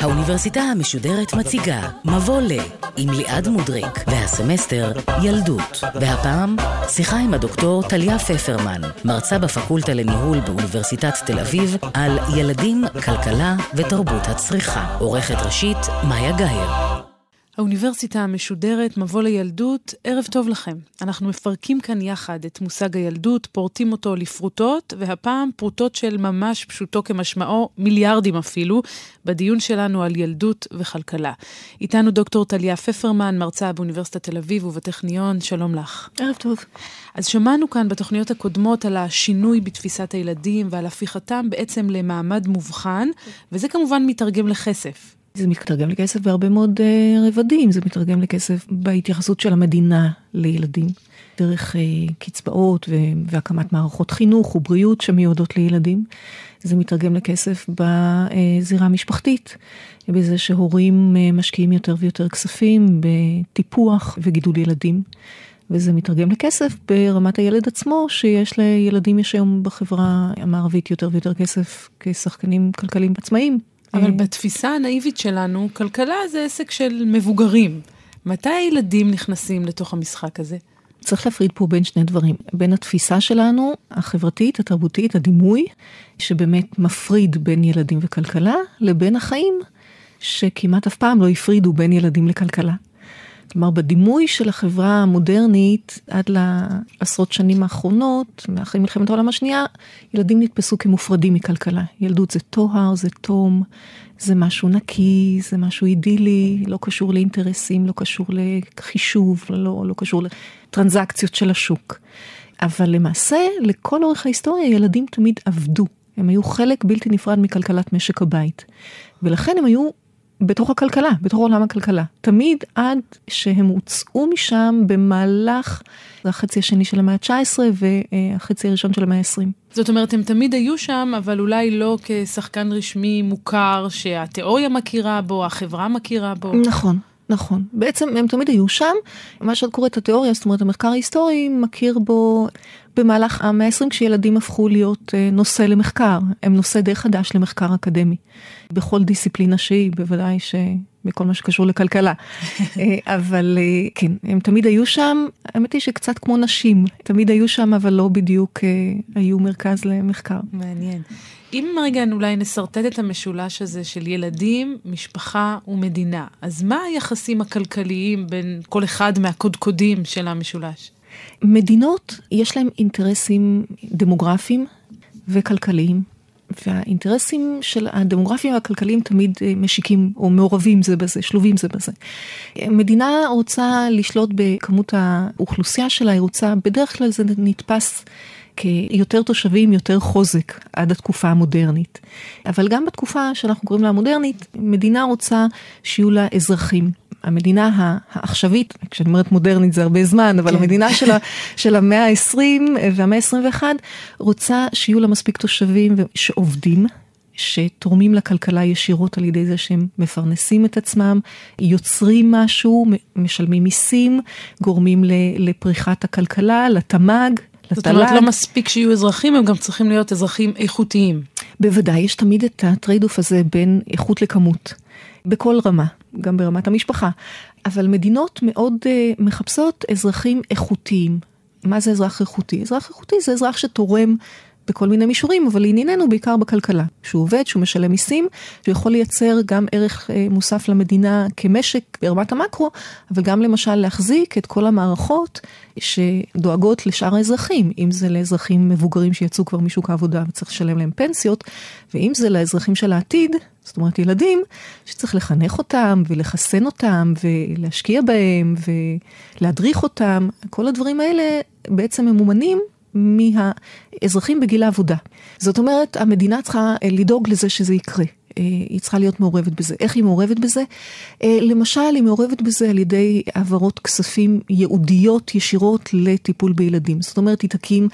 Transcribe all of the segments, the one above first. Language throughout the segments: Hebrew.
האוניברסיטה המשודרת מציגה מבוא ל עם ליעד מודריק והסמסטר ילדות. והפעם שיחה עם הדוקטור טליה פפרמן מרצה בפקולטה לניהול באוניברסיטת תל אביב על ילדים, כלכלה ותרבות הצריכה. עורכת ראשית מאיה גאייר האוניברסיטה המשודרת, מבוא לילדות, ערב טוב לכם. אנחנו מפרקים כאן יחד את מושג הילדות, פורטים אותו לפרוטות, והפעם פרוטות של ממש פשוטו כמשמעו, מיליארדים אפילו, בדיון שלנו על ילדות וכלכלה. איתנו דוקטור טליה פפרמן, מרצה באוניברסיטת תל אביב ובטכניון, שלום לך. ערב טוב. אז שמענו כאן בתוכניות הקודמות על השינוי בתפיסת הילדים ועל הפיכתם בעצם למעמד מובחן, וזה כמובן מתרגם לכסף. זה מתרגם לכסף בהרבה מאוד uh, רבדים, זה מתרגם לכסף בהתייחסות של המדינה לילדים, דרך uh, קצבאות והקמת מערכות חינוך ובריאות שמיועדות לילדים. זה מתרגם לכסף בזירה המשפחתית, בזה שהורים משקיעים יותר ויותר כספים בטיפוח וגידול ילדים. וזה מתרגם לכסף ברמת הילד עצמו, שיש לילדים יש היום בחברה המערבית יותר ויותר כסף כשחקנים כלכליים עצמאיים. אבל אה. בתפיסה הנאיבית שלנו, כלכלה זה עסק של מבוגרים. מתי הילדים נכנסים לתוך המשחק הזה? צריך להפריד פה בין שני דברים. בין התפיסה שלנו, החברתית, התרבותית, הדימוי, שבאמת מפריד בין ילדים וכלכלה, לבין החיים, שכמעט אף פעם לא הפרידו בין ילדים לכלכלה. כלומר, בדימוי של החברה המודרנית עד לעשרות שנים האחרונות, אחרי מלחמת העולם השנייה, ילדים נתפסו כמופרדים מכלכלה. ילדות זה טוהר, זה תום, זה משהו נקי, זה משהו אידילי, לא קשור לאינטרסים, לא קשור לחישוב, לא, לא קשור לטרנזקציות של השוק. אבל למעשה, לכל אורך ההיסטוריה, ילדים תמיד עבדו. הם היו חלק בלתי נפרד מכלכלת משק הבית. ולכן הם היו בתוך הכלכלה, בתוך עולם הכלכלה. תמיד עד שהם הוצאו משם במהלך החצי השני של המאה ה-19 והחצי הראשון של המאה ה-20. זאת אומרת, הם תמיד היו שם, אבל אולי לא כשחקן רשמי מוכר שהתיאוריה מכירה בו, החברה מכירה בו. נכון. נכון, בעצם הם תמיד היו שם, מה שאת קוראת התיאוריה, זאת אומרת המחקר ההיסטורי מכיר בו במהלך המאה ה-20 כשילדים הפכו להיות אה, נושא למחקר, הם נושא די חדש למחקר אקדמי. בכל דיסציפלינה שהיא, בוודאי שבכל מה שקשור לכלכלה. אה, אבל אה, כן, הם תמיד היו שם, האמת היא שקצת כמו נשים, תמיד היו שם, אבל לא בדיוק היו מרכז למחקר. מעניין. אם רגע אולי נשרטט את המשולש הזה של ילדים, משפחה ומדינה, אז מה היחסים הכלכליים בין כל אחד מהקודקודים של המשולש? מדינות, יש להם אינטרסים דמוגרפיים וכלכליים, והאינטרסים של הדמוגרפיים והכלכליים תמיד אה, משיקים או מעורבים זה בזה, שלובים זה בזה. מדינה רוצה לשלוט בכמות האוכלוסייה שלה, היא רוצה, בדרך כלל זה נתפס כיותר תושבים, יותר חוזק עד התקופה המודרנית. אבל גם בתקופה שאנחנו קוראים לה המודרנית, מדינה רוצה שיהיו לה אזרחים. המדינה העכשווית, כשאני אומרת מודרנית זה הרבה זמן, אבל כן. המדינה של, של המאה ה-20 והמאה ה-21 רוצה שיהיו לה מספיק תושבים שעובדים. שתורמים לכלכלה ישירות על ידי זה שהם מפרנסים את עצמם, יוצרים משהו, משלמים מיסים, גורמים לפריחת הכלכלה, לתמ"ג, זאת אומרת, לא מספיק שיהיו אזרחים, הם גם צריכים להיות אזרחים איכותיים. בוודאי, יש תמיד את ה trade-off הזה בין איכות לכמות, בכל רמה, גם ברמת המשפחה. אבל מדינות מאוד uh, מחפשות אזרחים איכותיים. מה זה אזרח איכותי? אזרח איכותי זה אזרח שתורם בכל מיני מישורים, אבל לענייננו בעיקר בכלכלה. שהוא עובד, שהוא משלם מיסים, שהוא יכול לייצר גם ערך אה, מוסף למדינה כמשק ברמת המקרו, אבל גם למשל להחזיק את כל המערכות שדואגות לשאר האזרחים, אם זה לאזרחים מבוגרים שיצאו כבר משוק העבודה וצריך לשלם להם פנסיות, ואם זה לאזרחים של העתיד, זאת אומרת ילדים, שצריך לחנך אותם ולחסן אותם ולהשקיע בהם ולהדריך אותם, כל הדברים האלה בעצם ממומנים מהאזרחים בגיל העבודה. זאת אומרת, המדינה צריכה אה, לדאוג לזה שזה יקרה. אה, היא צריכה להיות מעורבת בזה. איך היא מעורבת בזה? אה, למשל, היא מעורבת בזה על ידי העברות כספים ייעודיות ישירות לטיפול בילדים. זאת אומרת, היא תקים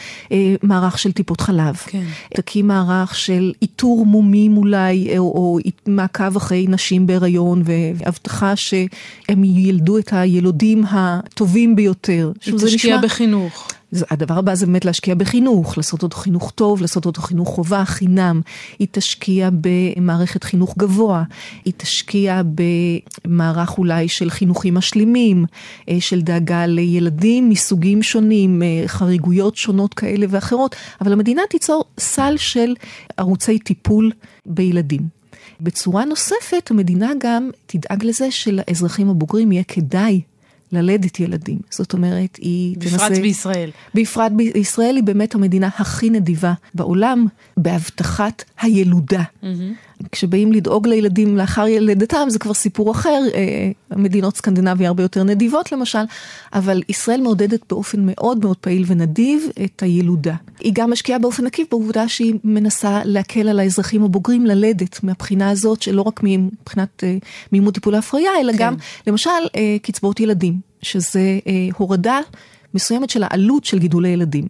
מערך של טיפות חלב. כן. תקים מערך של איתור מומים אולי, או, או מעקב אחרי נשים בהיריון, והבטחה שהם ילדו את הילודים הטובים ביותר. היא תשקיע נשמע... בחינוך. הדבר הבא זה באמת להשקיע בחינוך, לעשות אותו חינוך טוב, לעשות אותו חינוך חובה, חינם. היא תשקיע במערכת חינוך גבוה, היא תשקיע במערך אולי של חינוכים משלימים, אה, של דאגה לילדים מסוגים שונים, אה, חריגויות שונות כאלה ואחרות, אבל המדינה תיצור סל של ערוצי טיפול בילדים. בצורה נוספת, המדינה גם תדאג לזה שלאזרחים הבוגרים יהיה כדאי ללדת ילדים. זאת אומרת, היא בפרט תנסה... בפרט בישראל. בפרט בישראל היא באמת המדינה הכי נדיבה בעולם בהבטחת הילודה. Mm-hmm. כשבאים לדאוג לילדים לאחר לידתם זה כבר סיפור אחר, אה, מדינות סקנדינביה הרבה יותר נדיבות למשל, אבל ישראל מעודדת באופן מאוד מאוד פעיל ונדיב את הילודה. היא גם משקיעה באופן עקיף בעובדה שהיא מנסה להקל על האזרחים הבוגרים ללדת, מהבחינה הזאת שלא רק מבחינת אה, מימון טיפולי הפריה, אלא כן. גם למשל אה, קצבאות ילדים, שזה הורדה. מסוימת של העלות של גידולי ילדים,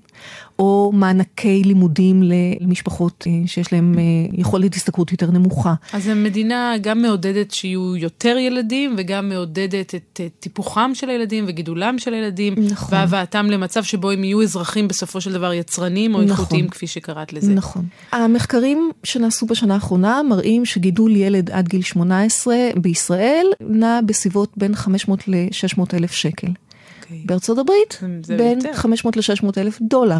או מענקי לימודים למשפחות אה, שיש להם אה, יכולת השתכרות יותר נמוכה. אז המדינה גם מעודדת שיהיו יותר ילדים, וגם מעודדת את טיפוחם של הילדים וגידולם של הילדים, נכון. והבאתם למצב שבו הם יהיו אזרחים בסופו של דבר יצרנים או נכון. איכותיים, כפי שקראת לזה. נכון. המחקרים שנעשו בשנה האחרונה מראים שגידול ילד עד גיל 18 בישראל נע בסביבות בין 500 ל-600 אלף שקל. Okay. אוקיי. בארצות הברית, בין יותר. 500 ל-600 אלף דולר.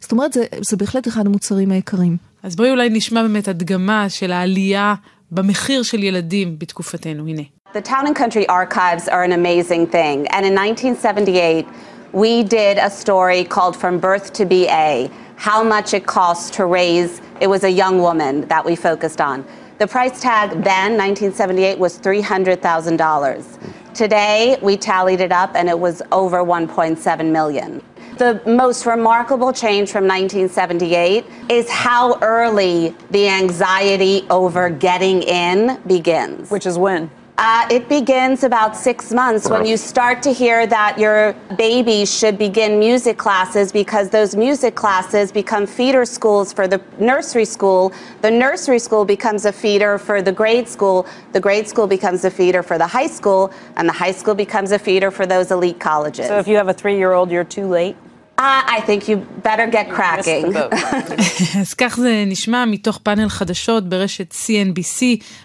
זאת אומרת, זה, זה בהחלט אחד המוצרים היקרים. אז בואי אולי נשמע באמת הדגמה של העלייה במחיר של ילדים בתקופתנו, הנה. The Town and Country archives are an amazing thing, and in 1978 we did a story called From Birth to BA, how much it costs to raise, it was a young woman that we focused on. The price tag then, 1978, was $300,000. Today, we tallied it up and it was over 1.7 million. The most remarkable change from 1978 is how early the anxiety over getting in begins. Which is when? Uh, it begins about six months when you start to hear that your baby should begin music classes because those music classes become feeder schools for the nursery school. The nursery school becomes a feeder for the grade school. The grade school becomes a feeder for the high school, and the high school becomes a feeder for those elite colleges. So if you have a three year old, you're too late? I think you better get cracking. אז כך זה נשמע מתוך פאנל חדשות ברשת CNBC,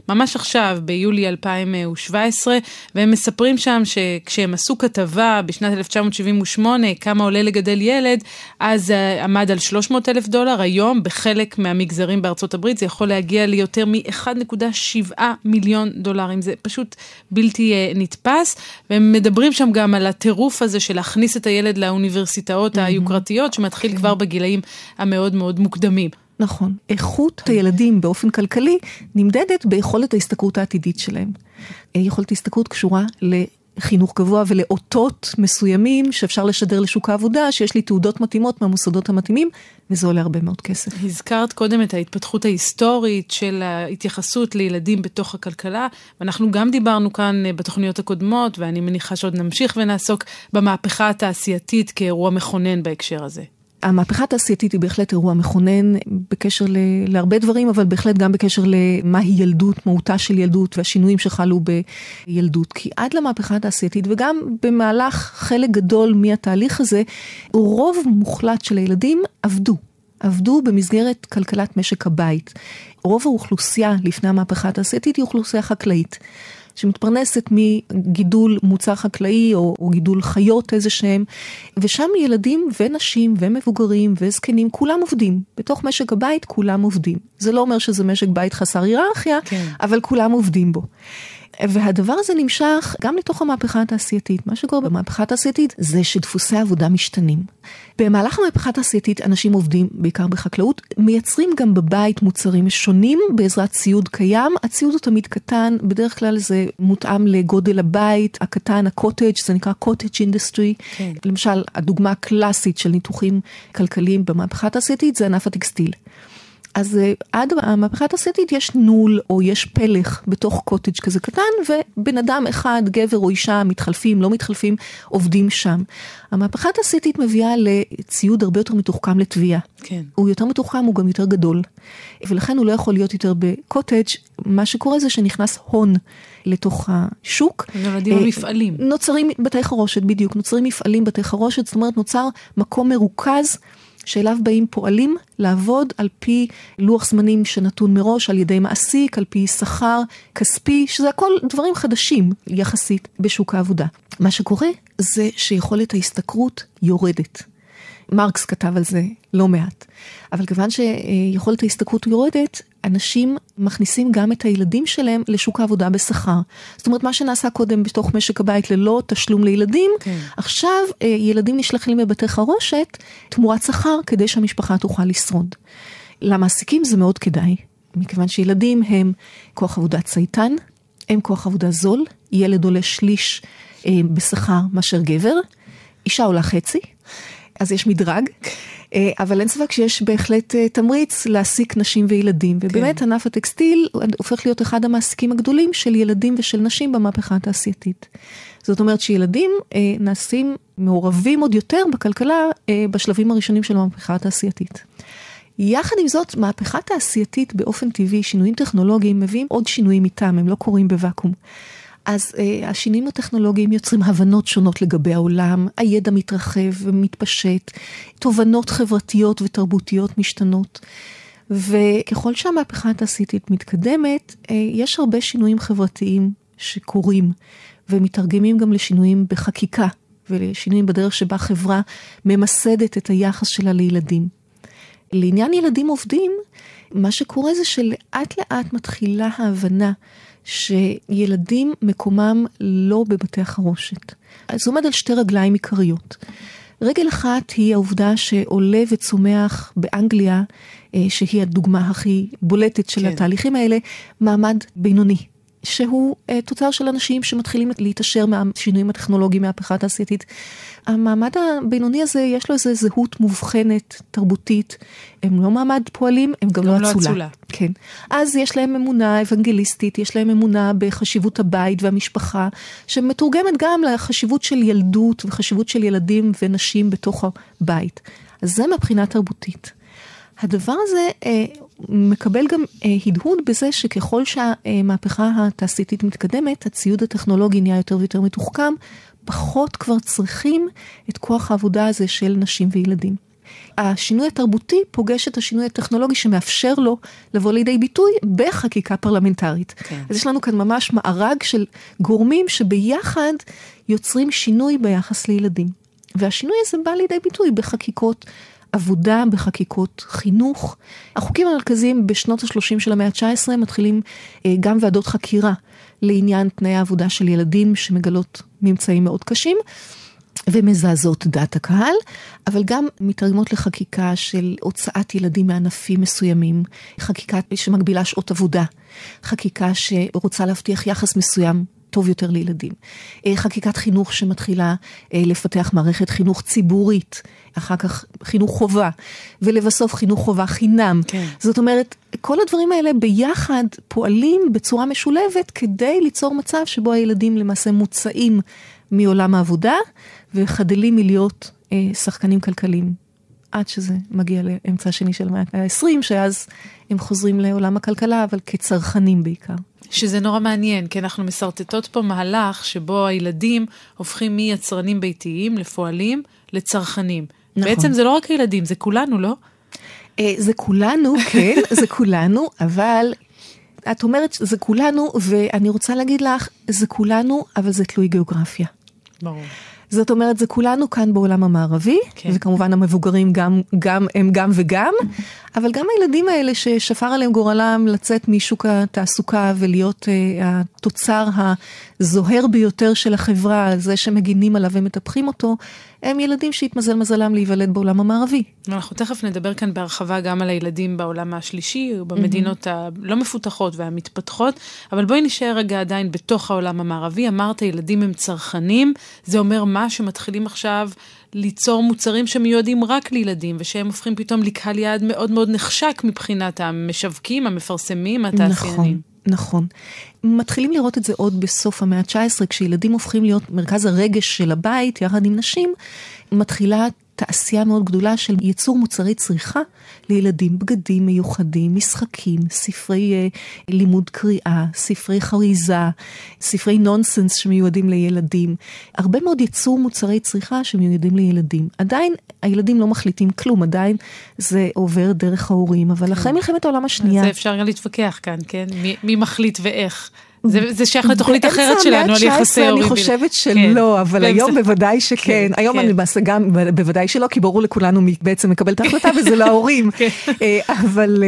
ממש עכשיו, ביולי 2017, והם מספרים שם שכשהם עשו כתבה בשנת 1978, כמה עולה לגדל ילד, אז uh, עמד על 300 אלף דולר, היום בחלק מהמגזרים בארצות הברית זה יכול להגיע ליותר מ-1.7 מיליון דולרים, זה פשוט בלתי uh, נתפס, והם מדברים שם גם על הטירוף הזה של להכניס את הילד לאוניברסיטאות. היוקרתיות, שמתחיל כן. כבר בגילאים המאוד מאוד מוקדמים. נכון. איכות הילדים באופן כלכלי נמדדת ביכולת ההשתכרות העתידית שלהם. יכולת השתכרות קשורה לחינוך גבוה ולאותות מסוימים שאפשר לשדר לשוק העבודה, שיש לי תעודות מתאימות מהמוסדות המתאימים, וזה עולה הרבה מאוד כסף. הזכרת קודם את ההתפתחות ההיסטורית של ההתייחסות לילדים בתוך הכלכלה, ואנחנו גם דיברנו כאן אה, בתוכניות הקודמות, ואני מניחה שעוד נמשיך ונעסוק במהפכה התעשייתית כאירוע מכונן בהקשר הזה. המהפכה התעשייתית היא בהחלט אירוע מכונן בקשר ל, להרבה דברים, אבל בהחלט גם בקשר למהי ילדות, מהותה של ילדות והשינויים שחלו בילדות. כי עד למהפכה התעשייתית וגם במהלך חלק גדול מהתהליך הזה, רוב מוחלט של הילדים עבדו. עבדו במסגרת כלכלת משק הבית. רוב האוכלוסייה לפני המהפכה התעשייתית היא אוכלוסייה חקלאית. שמתפרנסת מגידול מוצר חקלאי או, או גידול חיות איזה שהם, ושם ילדים ונשים ומבוגרים וזקנים, כולם עובדים. בתוך משק הבית כולם עובדים. זה לא אומר שזה משק בית חסר היררכיה, כן. אבל כולם עובדים בו. והדבר הזה נמשך גם לתוך המהפכה התעשייתית. מה שקורה במהפכה התעשייתית זה שדפוסי עבודה משתנים. במהלך המהפכה התעשייתית אנשים עובדים בעיקר בחקלאות, מייצרים גם בבית מוצרים שונים בעזרת ציוד קיים. הציוד הוא תמיד קטן, בדרך כלל זה מותאם לגודל הבית הקטן, ה cottage, זה נקרא cottage industry. כן. למשל, הדוגמה הקלאסית של ניתוחים כלכליים במהפכה התעשייתית זה ענף הטקסטיל. אז אה, עד המהפכה התעשייתית יש נול או יש פלך בתוך קוטג' כזה קטן, ובן אדם אחד, גבר או אישה, מתחלפים, לא מתחלפים, עובדים שם. המהפכה התעשייתית מביאה לציוד הרבה יותר מתוחכם לתביעה. כן. הוא יותר מתוחכם, הוא גם יותר גדול. ולכן הוא לא יכול להיות יותר בקוטג'. מה שקורה זה שנכנס הון לתוך השוק. נולדים אה, המפעלים. נוצרים בתי חרושת, בדיוק. נוצרים מפעלים, בתי חרושת, זאת אומרת נוצר מקום מרוכז. שאליו באים פועלים לעבוד על פי לוח זמנים שנתון מראש על ידי מעסיק, על פי שכר כספי, שזה הכל דברים חדשים יחסית בשוק העבודה. מה שקורה זה שיכולת ההשתכרות יורדת. מרקס כתב על זה לא מעט. אבל כיוון שיכולת ההשתכרות יורדת, אנשים מכניסים גם את הילדים שלהם לשוק העבודה בשכר. זאת אומרת, מה שנעשה קודם בתוך משק הבית ללא תשלום לילדים, כן. עכשיו אה, ילדים נשלחים לבתי חרושת תמורת שכר כדי שהמשפחה תוכל לשרוד. למעסיקים זה מאוד כדאי, מכיוון שילדים הם כוח עבודה צייתן, הם כוח עבודה זול, ילד עולה שליש אה, בשכר מאשר גבר, אישה עולה חצי. אז יש מדרג, אה, אבל אין ספק שיש בהחלט אה, תמריץ להעסיק נשים וילדים, ובאמת כן. ענף הטקסטיל הופך להיות אחד המעסיקים הגדולים של ילדים ושל נשים במהפכה התעשייתית. זאת אומרת שילדים אה, נעשים מעורבים עוד יותר בכלכלה אה, בשלבים הראשונים של המהפכה התעשייתית. יחד עם זאת, מהפכה תעשייתית באופן טבעי, שינויים טכנולוגיים מביאים עוד שינויים איתם, הם לא קורים בוואקום. אז אה, השינויים הטכנולוגיים יוצרים הבנות שונות לגבי העולם, הידע מתרחב ומתפשט, תובנות חברתיות ותרבותיות משתנות. וככל שהמהפכה התעשייתית מתקדמת, אה, יש הרבה שינויים חברתיים שקורים, ומתרגמים גם לשינויים בחקיקה, ולשינויים בדרך שבה חברה ממסדת את היחס שלה לילדים. לעניין ילדים עובדים, מה שקורה זה שלאט לאט מתחילה ההבנה שילדים מקומם לא בבתי החרושת. זה עומד על שתי רגליים עיקריות. רגל אחת היא העובדה שעולה וצומח באנגליה, אה, שהיא הדוגמה הכי בולטת של כן. התהליכים האלה, מעמד בינוני. שהוא uh, תוצר של אנשים שמתחילים להתעשר מהשינויים הטכנולוגיים, מהפכה התעשייתית. המעמד הבינוני הזה, יש לו איזו זהות מובחנת, תרבותית. הם לא מעמד פועלים, הם גם, גם לא, לא אצולה. אצולה. כן. אז יש להם אמונה אוונגליסטית, יש להם אמונה בחשיבות הבית והמשפחה, שמתורגמת גם לחשיבות של ילדות וחשיבות של ילדים ונשים בתוך הבית. אז זה מבחינה תרבותית. הדבר הזה אה, מקבל גם אה, הדהוד בזה שככל שהמהפכה התעשייתית מתקדמת, הציוד הטכנולוגי נהיה יותר ויותר מתוחכם, פחות כבר צריכים את כוח העבודה הזה של נשים וילדים. השינוי התרבותי פוגש את השינוי הטכנולוגי שמאפשר לו לבוא לידי ביטוי בחקיקה פרלמנטרית. כן. אז יש לנו כאן ממש מארג של גורמים שביחד יוצרים שינוי ביחס לילדים. והשינוי הזה בא לידי ביטוי בחקיקות עבודה בחקיקות חינוך. החוקים המרכזיים בשנות ה-30 של המאה ה-19 מתחילים אה, גם ועדות חקירה לעניין תנאי העבודה של ילדים שמגלות ממצאים מאוד קשים. ומזעזעות דעת הקהל, אבל גם מתרגמות לחקיקה של הוצאת ילדים מענפים מסוימים, חקיקה שמגבילה שעות עבודה, חקיקה שרוצה להבטיח יחס מסוים טוב יותר לילדים. אה, חקיקת חינוך שמתחילה אה, לפתח מערכת חינוך ציבורית, אחר כך חינוך חובה, ולבסוף חינוך חובה חינם. כן. זאת אומרת, כל הדברים האלה ביחד פועלים בצורה משולבת כדי ליצור מצב שבו הילדים למעשה מוצאים מעולם העבודה וחדלים מלהיות אה, שחקנים כלכליים. עד שזה מגיע לאמצע השני של המאה ה-20, שאז הם חוזרים לעולם הכלכלה, אבל כצרכנים בעיקר. שזה נורא מעניין, כי אנחנו משרטטות פה מהלך שבו הילדים הופכים מיצרנים ביתיים לפועלים לצרכנים. נכון. בעצם זה לא רק הילדים, זה כולנו, לא? אה, זה כולנו, כן, זה כולנו, אבל את אומרת זה כולנו, ואני רוצה להגיד לך, זה כולנו, אבל זה תלוי גיאוגרפיה. ברור. זאת אומרת, זה כולנו כאן בעולם המערבי, כן. וכמובן המבוגרים גם, גם, הם גם וגם, אבל גם הילדים האלה ששפר עליהם גורלם לצאת משוק התעסוקה ולהיות uh, התוצר הזוהר ביותר של החברה, זה שמגינים עליו ומטפחים אותו, הם ילדים שהתמזל מזלם להיוולד בעולם המערבי. אנחנו תכף נדבר כאן בהרחבה גם על הילדים בעולם השלישי, במדינות הלא מפותחות והמתפתחות, אבל בואי נשאר רגע עדיין בתוך העולם המערבי. אמרת, ילדים הם צרכנים, זה אומר מה שמתחילים עכשיו ליצור מוצרים שמיועדים רק לילדים, ושהם הופכים פתאום לקהל יעד מאוד מאוד נחשק מבחינת המשווקים, המפרסמים, התעשיינים. נכון. נכון. מתחילים לראות את זה עוד בסוף המאה ה-19, כשילדים הופכים להיות מרכז הרגש של הבית יחד עם נשים, מתחילה תעשייה מאוד גדולה של ייצור מוצרי צריכה לילדים, בגדים מיוחדים, משחקים, ספרי uh, לימוד קריאה, ספרי חריזה, ספרי נונסנס שמיועדים לילדים. הרבה מאוד ייצור מוצרי צריכה שמיועדים לילדים. עדיין הילדים לא מחליטים כלום, עדיין זה עובר דרך ההורים, אבל כן. אחרי מלחמת העולם השנייה... זה אפשר גם להתווכח כאן, כן? מי, מי מחליט ואיך. זה, זה שייך לתוכנית אחרת שלנו על יחסי הורים. אני חושבת שלא, כן. אבל היום בוודאי שכן. כן, היום כן. אני למעשה גם, בוודאי שלא, כי ברור לכולנו מי בעצם מקבל את ההחלטה, וזה לא ההורים. כן. אה, אבל,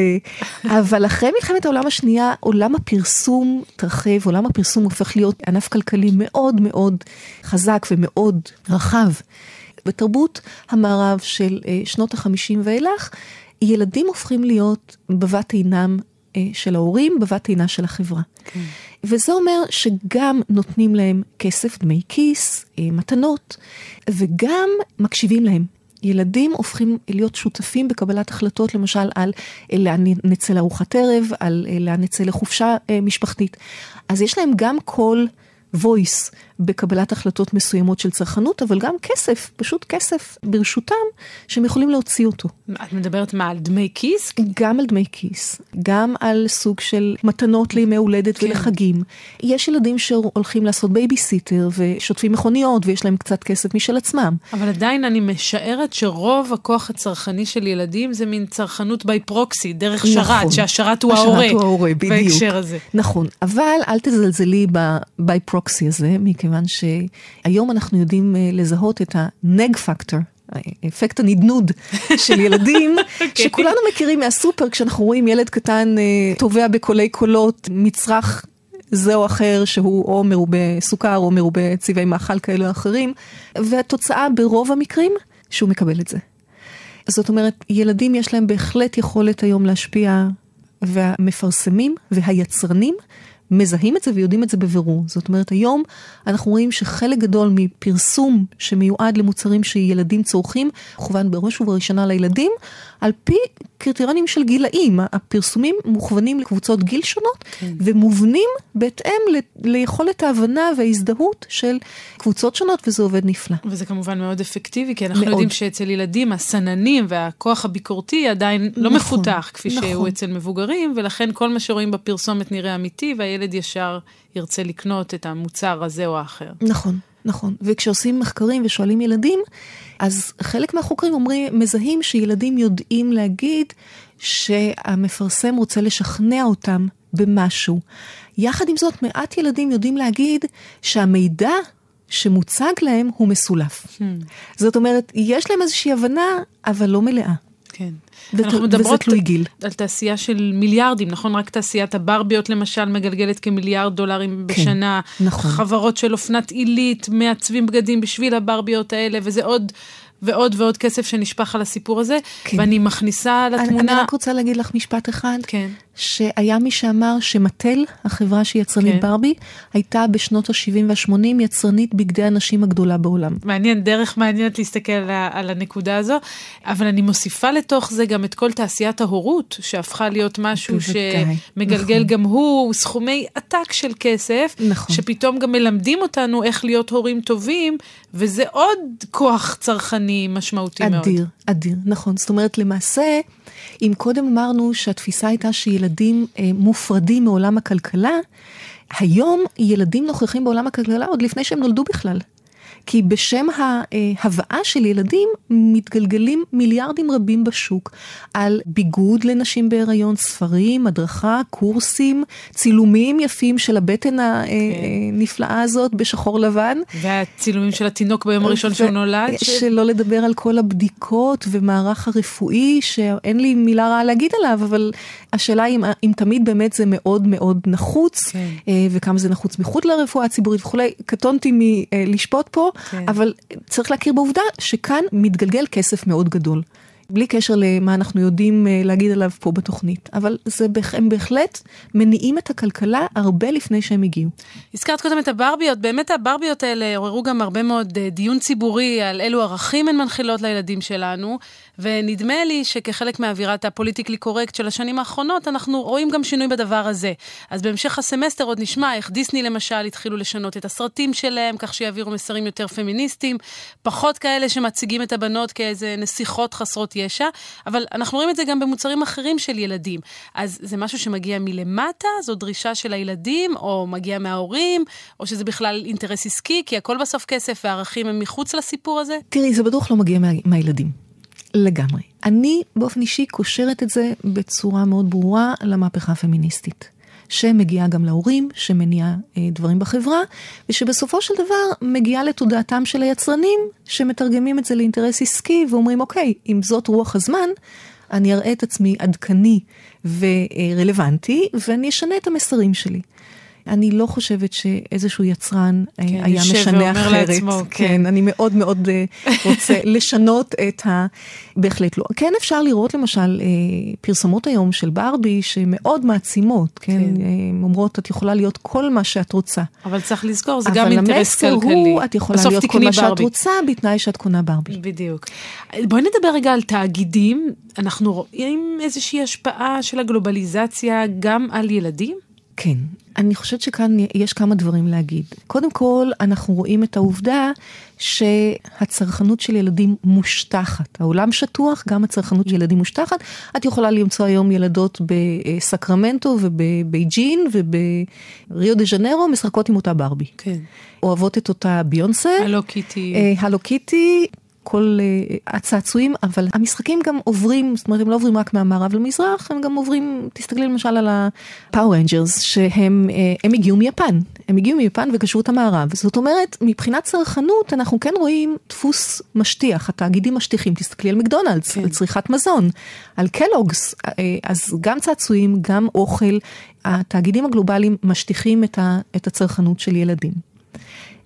אה, אבל אחרי מלחמת העולם השנייה, עולם הפרסום התרחב, עולם הפרסום הופך להיות ענף כלכלי מאוד מאוד חזק ומאוד רחב. בתרבות המערב של אה, שנות החמישים ואילך, ילדים הופכים להיות בבת עינם של ההורים, בבת עינה של החברה. כן. וזה אומר שגם נותנים להם כסף, דמי כיס, אה, מתנות, וגם מקשיבים להם. ילדים הופכים להיות שותפים בקבלת החלטות, למשל על אה, לאן נצא לארוחת ערב, על אה, לאן נצא לחופשה משפחתית. אז יש להם גם קול voice בקבלת החלטות מסוימות של צרכנות, אבל גם כסף, פשוט כסף ברשותם, שהם יכולים להוציא אותו. את מדברת מה, על דמי כיס? גם על דמי כיס, גם על סוג של מתנות לימי הולדת כן. ולחגים. יש ילדים שהולכים לעשות בייביסיטר ושוטפים מכוניות ויש להם קצת כסף משל עצמם. אבל עדיין אני משערת שרוב הכוח הצרכני של ילדים זה מין צרכנות by proxy, דרך נכון, שרת, שהשרת הוא ההורה. השרת הוא ההורה, בדיוק. בהקשר הזה. נכון, אבל אל תזלזלי ב by proxy הזה, מכיוון שהיום אנחנו יודעים אה, לזהות את ה nag factor. אפקט הנדנוד של ילדים, okay. אוקיי. שכולנו מכירים מהסופר, כשאנחנו רואים ילד קטן אה, תובע בקולי קולות, מצרך זה או אחר שהוא או מרובה סוכר או מרובה צבעי מאכל כאלה או אחרים, והתוצאה ברוב המקרים שהוא מקבל את זה. זאת אומרת, ילדים יש להם בהחלט יכולת היום להשפיע, והמפרסמים והיצרנים מזהים את זה ויודעים את זה בבירור. זאת אומרת, היום אנחנו רואים שחלק גדול מפרסום שמיועד למוצרים שילדים צורכים, כוון בראש ובראשונה לילדים, על פי קריטריונים של גילאים. הפרסומים מוכוונים לקבוצות גיל שונות, כן. ומובנים בהתאם ל- ליכולת ההבנה וההזדהות של קבוצות שונות, וזה עובד נפלא. וזה כמובן מאוד אפקטיבי, כי אנחנו מאוד. יודעים שאצל ילדים הסננים והכוח הביקורתי עדיין לא נכון, מפותח, כפי נכון. שהוא אצל מבוגרים, ולכן כל מה שרואים בפרסומת נראה אמיתי, והילד ישר ירצה לקנות את המוצר הזה או האחר. נכון. נכון, וכשעושים מחקרים ושואלים ילדים, אז חלק מהחוקרים אומרים, מזהים שילדים יודעים להגיד שהמפרסם רוצה לשכנע אותם במשהו. יחד עם זאת, מעט ילדים יודעים להגיד שהמידע שמוצג להם הוא מסולף. Hmm. זאת אומרת, יש להם איזושהי הבנה, אבל לא מלאה. כן. אנחנו מדברות גיל. על תעשייה של מיליארדים, נכון? רק תעשיית הברביות למשל מגלגלת כמיליארד דולרים כן, בשנה. נכון. חברות של אופנת עילית מעצבים בגדים בשביל הברביות האלה, וזה עוד ועוד ועוד כסף שנשפך על הסיפור הזה, כן. ואני מכניסה לתמונה... אני, אני רק רוצה להגיד לך משפט אחד, כן. שהיה מי שאמר שמטל, החברה שהיא יצרנית כן. ברבי, הייתה בשנות ה-70 וה-80 יצרנית בגדי הנשים הגדולה בעולם. מעניין, דרך מעניינת להסתכל על, על הנקודה הזו, אבל אני מוסיפה לתוך זה גם את כל תעשיית ההורות, שהפכה להיות משהו שמגלגל נכון. גם הוא סכומי עתק של כסף, נכון. שפתאום גם מלמדים אותנו איך להיות הורים טובים, וזה עוד כוח צרכני משמעותי אדיר, מאוד. אדיר, אדיר, נכון. זאת אומרת, למעשה, אם קודם אמרנו שהתפיסה הייתה שילדים אה, מופרדים מעולם הכלכלה, היום ילדים נוכחים בעולם הכלכלה עוד לפני שהם נולדו בכלל. כי בשם ההבאה של ילדים מתגלגלים מיליארדים רבים בשוק על ביגוד לנשים בהיריון, ספרים, הדרכה, קורסים, צילומים יפים של הבטן הנפלאה כן. הזאת בשחור לבן. והצילומים של התינוק ביום הראשון שהוא נולד. שלא לדבר על כל הבדיקות ומערך הרפואי, שאין לי מילה רעה להגיד עליו, אבל השאלה אם, אם תמיד באמת זה מאוד מאוד נחוץ, כן. אה, וכמה זה נחוץ מחוץ לרפואה הציבורית וכולי. קטונתי מלשפוט פה. כן. אבל צריך להכיר בעובדה שכאן מתגלגל כסף מאוד גדול. בלי קשר למה אנחנו יודעים אה, להגיד עליו פה בתוכנית, אבל זה, הם בהחלט מניעים את הכלכלה הרבה לפני שהם הגיעו. הזכרת קודם את הברביות, באמת הברביות האלה עוררו גם הרבה מאוד אה, דיון ציבורי על אילו ערכים הן מנחילות לילדים שלנו, ונדמה לי שכחלק מאווירת ה politically correct של השנים האחרונות, אנחנו רואים גם שינוי בדבר הזה. אז בהמשך הסמסטר עוד נשמע איך דיסני למשל התחילו לשנות את הסרטים שלהם, כך שיעבירו מסרים יותר פמיניסטיים, פחות כאלה שמציגים את הבנות כאיזה נסיכות חסרות ישע, אבל אנחנו רואים את זה גם במוצרים אחרים של ילדים. אז זה משהו שמגיע מלמטה, זו דרישה של הילדים, או מגיע מההורים, או שזה בכלל אינטרס עסקי, כי הכל בסוף כסף והערכים הם מחוץ לסיפור הזה? תראי, זה בטוח לא מגיע מה, מהילדים. לגמרי. אני באופן אישי קושרת את זה בצורה מאוד ברורה למהפכה הפמיניסטית. שמגיעה גם להורים, שמניעה אה, דברים בחברה, ושבסופו של דבר מגיעה לתודעתם של היצרנים, שמתרגמים את זה לאינטרס עסקי ואומרים, אוקיי, אם זאת רוח הזמן, אני אראה את עצמי עדכני ורלוונטי, ואני אשנה את המסרים שלי. אני לא חושבת שאיזשהו יצרן אה, כן, היה משנה אחרת. לעצמו, כן. כן, אני מאוד מאוד אה, רוצה לשנות את ה... בהחלט לא. כן אפשר לראות למשל אה, פרסומות היום של ברבי שמאוד מעצימות, כן? כן. אומרות, את יכולה להיות כל מה שאת רוצה. אבל צריך לזכור, זה גם אינטרס כלכלי. אבל המסר הוא, את יכולה להיות כל מה ברבי. שאת רוצה, בתנאי שאת קונה ברבי. בדיוק. בואי נדבר רגע על תאגידים. אנחנו רואים איזושהי השפעה של הגלובליזציה גם על ילדים? כן, אני חושבת שכאן יש כמה דברים להגיד. קודם כל, אנחנו רואים את העובדה שהצרכנות של ילדים מושטחת. העולם שטוח, גם הצרכנות של ילדים מושטחת. את יכולה למצוא היום ילדות בסקרמנטו ובבייג'ין ובריו דה ז'נרו משחקות עם אותה ברבי. כן. אוהבות את אותה ביונסה. Hello Kitty. אה, Hello Kitty. כל אה, הצעצועים, אבל המשחקים גם עוברים, זאת אומרת, הם לא עוברים רק מהמערב למזרח, הם גם עוברים, תסתכלי למשל על ה Power Rangers, שהם הם הגיעו מיפן, הם הגיעו מיפן וכבשו את המערב. זאת אומרת, מבחינת צרכנות, אנחנו כן רואים דפוס משטיח, התאגידים משטיחים, תסתכלי על מקדונלדס, כן. על צריכת מזון, על Kellogg's, אה, אז גם צעצועים, גם אוכל, התאגידים הגלובליים משטיחים את, ה, את הצרכנות של ילדים.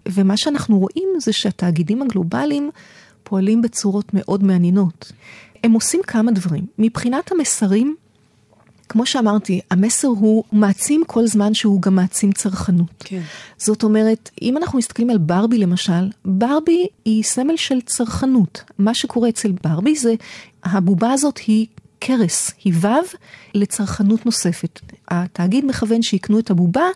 ומה שאנחנו רואים זה שהתאגידים הגלובליים, פועלים בצורות מאוד מעניינות. הם עושים כמה דברים. מבחינת המסרים, כמו שאמרתי, המסר הוא מעצים כל זמן שהוא גם מעצים צרכנות. כן. זאת אומרת, אם אנחנו מסתכלים על ברבי למשל, ברבי היא סמל של צרכנות. מה שקורה אצל ברבי זה, הבובה הזאת היא קרס, היא וו לצרכנות נוספת. התאגיד מכוון שיקנו את הבובה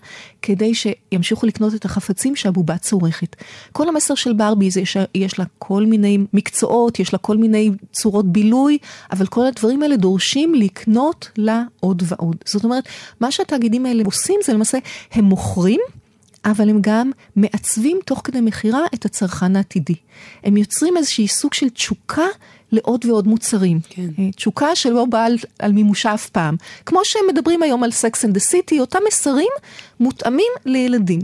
כדי שימשיכו לקנות את החפצים שהבובה צורכת. כל המסר של ברבי זה שיש לה כל מיני מקצועות, יש לה כל מיני צורות בילוי, אבל כל הדברים האלה דורשים לקנות לה עוד ועוד. זאת אומרת, מה שהתאגידים האלה עושים זה למעשה, הם מוכרים אבל הם גם מעצבים תוך כדי מכירה את הצרכן העתידי. הם יוצרים איזושהי סוג של תשוקה לעוד ועוד מוצרים. כן. אה, תשוקה שלא באה על, על מימושה אף פעם. כמו שהם מדברים היום על Sex and the City, אותם מסרים מותאמים לילדים.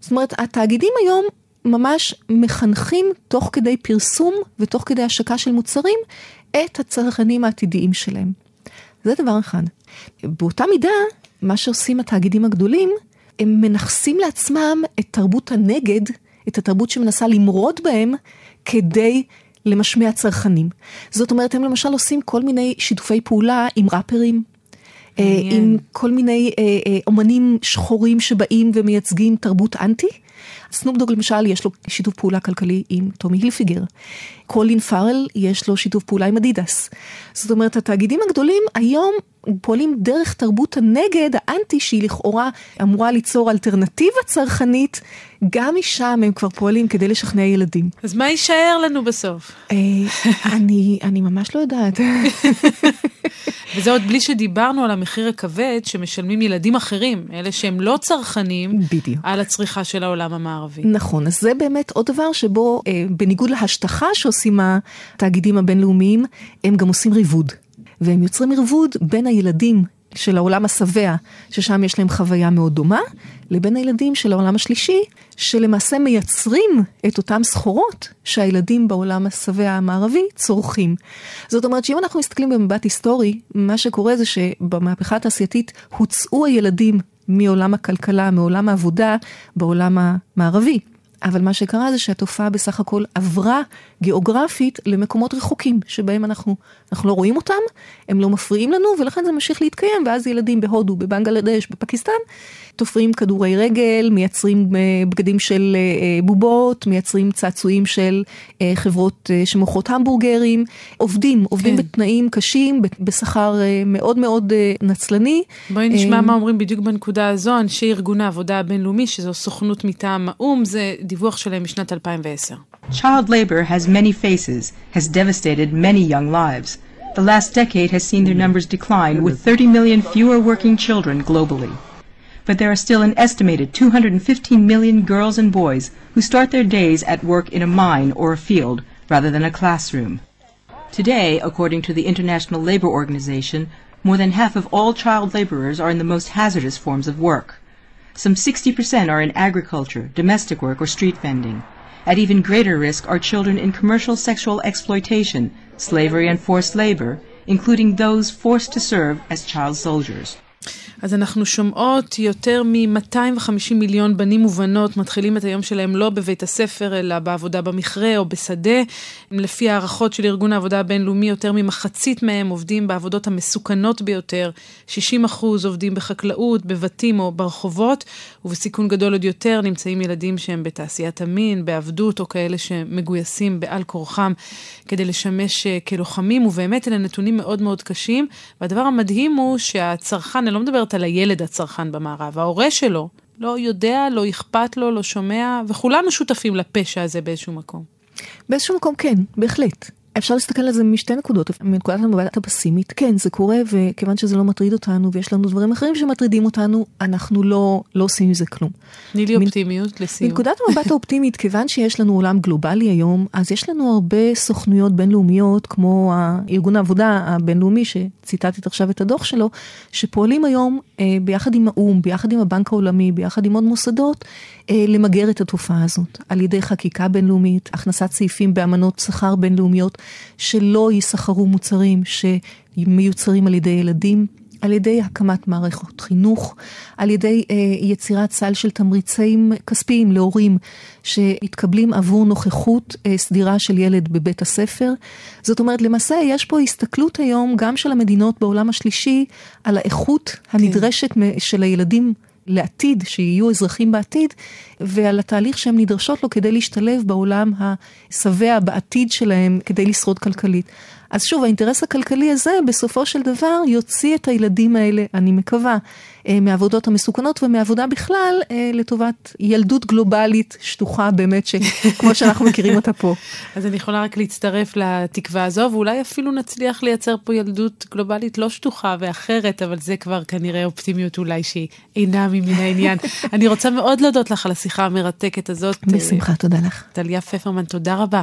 זאת אומרת, התאגידים היום ממש מחנכים תוך כדי פרסום ותוך כדי השקה של מוצרים את הצרכנים העתידיים שלהם. זה דבר אחד. באותה מידה, מה שעושים התאגידים הגדולים, הם מנכסים לעצמם את תרבות הנגד, את התרבות שמנסה למרוד בהם, כדי למשמיע צרכנים. זאת אומרת, הם למשל עושים כל מיני שיתופי פעולה עם ראפרים. אה, עם כל מיני אה, אה, אומנים שחורים שבאים ומייצגים תרבות אנטי. סנופדוג למשל יש לו שיתוף פעולה כלכלי עם טומי הילפיגר. קולין פארל יש לו שיתוף פעולה עם אדידס. זאת אומרת התאגידים הגדולים היום פועלים דרך תרבות הנגד האנטי שהיא לכאורה אמורה ליצור אלטרנטיבה צרכנית גם משם הם כבר פועלים כדי לשכנע ילדים. אז מה יישאר לנו בסוף? אה, אני, אני ממש לא יודעת. וזה עוד בלי שדיברנו על המחיר הכבד שמשלמים ילדים אחרים, אלה שהם לא צרכנים, בדיוק. על הצריכה של העולם המערבי. נכון, אז זה באמת עוד דבר שבו, אה, בניגוד להשטחה שעושים התאגידים הבינלאומיים, הם גם עושים ריבוד. והם יוצרים ערבוד בין הילדים של העולם השבע, ששם יש להם חוויה מאוד דומה, לבין הילדים של העולם השלישי, שלמעשה מייצרים את אותן סחורות שהילדים בעולם השבע המערבי צורכים. זאת אומרת שאם אנחנו מסתכלים במבט היסטורי, מה שקורה זה שבמהפכה התעשייתית הוצאו הילדים מעולם הכלכלה, מעולם העבודה, בעולם המערבי. אבל מה שקרה זה שהתופעה בסך הכל עברה גיאוגרפית למקומות רחוקים, שבהם אנחנו, אנחנו לא רואים אותם, הם לא מפריעים לנו, ולכן זה ממשיך להתקיים, ואז ילדים בהודו, בבנגלדש, בפקיסטן, תופרים כדורי רגל, מייצרים אה, בגדים של אה, אה, בובות, מייצרים צעצועים של חברות שמוכרות המבורגרים, עובדים, עובדים כן. בתנאים קשים, בשכר מאוד מאוד נצלני. בואי נשמע מה אומרים בדיוק בנקודה הזו, אנשי ארגון העבודה הבינלאומי, שזו סוכנות מטעם האו"ם, זה דיווח שלהם משנת 2010. Child labor has many faces, has devastated many young lives. The last decade has seen their numbers decline, with 30 million fewer working children globally. But there are still an estimated 215 million girls and boys who start their days at work in a mine or a field rather than a classroom. Today, according to the International Labor Organization, more than half of all child laborers are in the most hazardous forms of work. Some 60% are in agriculture, domestic work, or street vending. At even greater risk are children in commercial sexual exploitation, slavery and forced labor, including those forced to serve as child soldiers. אז אנחנו שומעות יותר מ-250 מיליון בנים ובנות מתחילים את היום שלהם לא בבית הספר, אלא בעבודה במכרה או בשדה. לפי הערכות של ארגון העבודה הבינלאומי, יותר ממחצית מהם עובדים בעבודות המסוכנות ביותר. 60 אחוז עובדים בחקלאות, בבתים או ברחובות, ובסיכון גדול עוד יותר נמצאים ילדים שהם בתעשיית המין, בעבדות, או כאלה שמגויסים בעל כורחם כדי לשמש אה, כלוחמים, ובאמת אלה נתונים מאוד מאוד קשים. והדבר המדהים הוא שהצרכן, אני לא מדברת על הילד הצרכן במערב, ההורה שלו לא יודע, לא אכפת לו, לא שומע, וכולנו שותפים לפשע הזה באיזשהו מקום. באיזשהו מקום כן, בהחלט. אפשר להסתכל על זה משתי נקודות, מנקודת המבט הפסימית, כן זה קורה וכיוון שזה לא מטריד אותנו ויש לנו דברים אחרים שמטרידים אותנו, אנחנו לא, לא עושים מזה כלום. תני לי אופטימיות לסיום. מנקודת המבט האופטימית, כיוון שיש לנו עולם גלובלי היום, אז יש לנו הרבה סוכנויות בינלאומיות, כמו ארגון העבודה הבינלאומי, שציטטת עכשיו את הדוח שלו, שפועלים היום אה, ביחד עם האו"ם, ביחד עם הבנק העולמי, ביחד עם עוד מוסדות, אה, למגר את התופעה הזאת, על ידי חקיקה בינלאומית, הכנסת סעיפים באמנות שכר בינלאומיות, שלא יסחרו מוצרים שמיוצרים על ידי ילדים. על ידי הקמת מערכות חינוך, על ידי אה, יצירת סל של תמריצים כספיים להורים שמתקבלים עבור נוכחות אה, סדירה של ילד בבית הספר. זאת אומרת, למעשה יש פה הסתכלות היום גם של המדינות בעולם השלישי על האיכות כן. הנדרשת של הילדים לעתיד, שיהיו אזרחים בעתיד, ועל התהליך שהן נדרשות לו כדי להשתלב בעולם השבע בעתיד שלהם, כדי לשרוד כלכלית. אז שוב, האינטרס הכלכלי הזה בסופו של דבר יוציא את הילדים האלה, אני מקווה, אה, מהעבודות המסוכנות ומעבודה בכלל אה, לטובת ילדות גלובלית שטוחה באמת, כמו שאנחנו מכירים אותה פה. אז אני יכולה רק להצטרף לתקווה הזו, ואולי אפילו נצליח לייצר פה ילדות גלובלית לא שטוחה ואחרת, אבל זה כבר כנראה אופטימיות אולי שהיא אינה ממין העניין. אני רוצה מאוד להודות לך על השיחה המרתקת הזאת. בשמחה, תודה לך. טליה פפרמן, תודה רבה.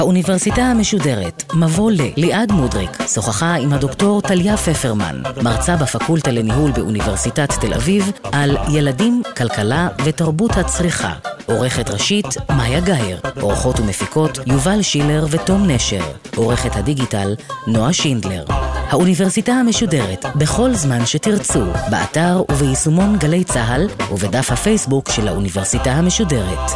האוניברסיטה המשודרת, מבוא ל. ליעד מודריק, שוחחה עם הדוקטור טליה פפרמן, מרצה בפקולטה לניהול באוניברסיטת תל אביב, על ילדים, כלכלה ותרבות הצריכה. עורכת ראשית, מאיה גאייר. עורכות ומפיקות, יובל שילר ותום נשר. עורכת הדיגיטל, נועה שינדלר. האוניברסיטה המשודרת, בכל זמן שתרצו, באתר וביישומון גלי צה"ל ובדף הפייסבוק של האוניברסיטה המשודרת.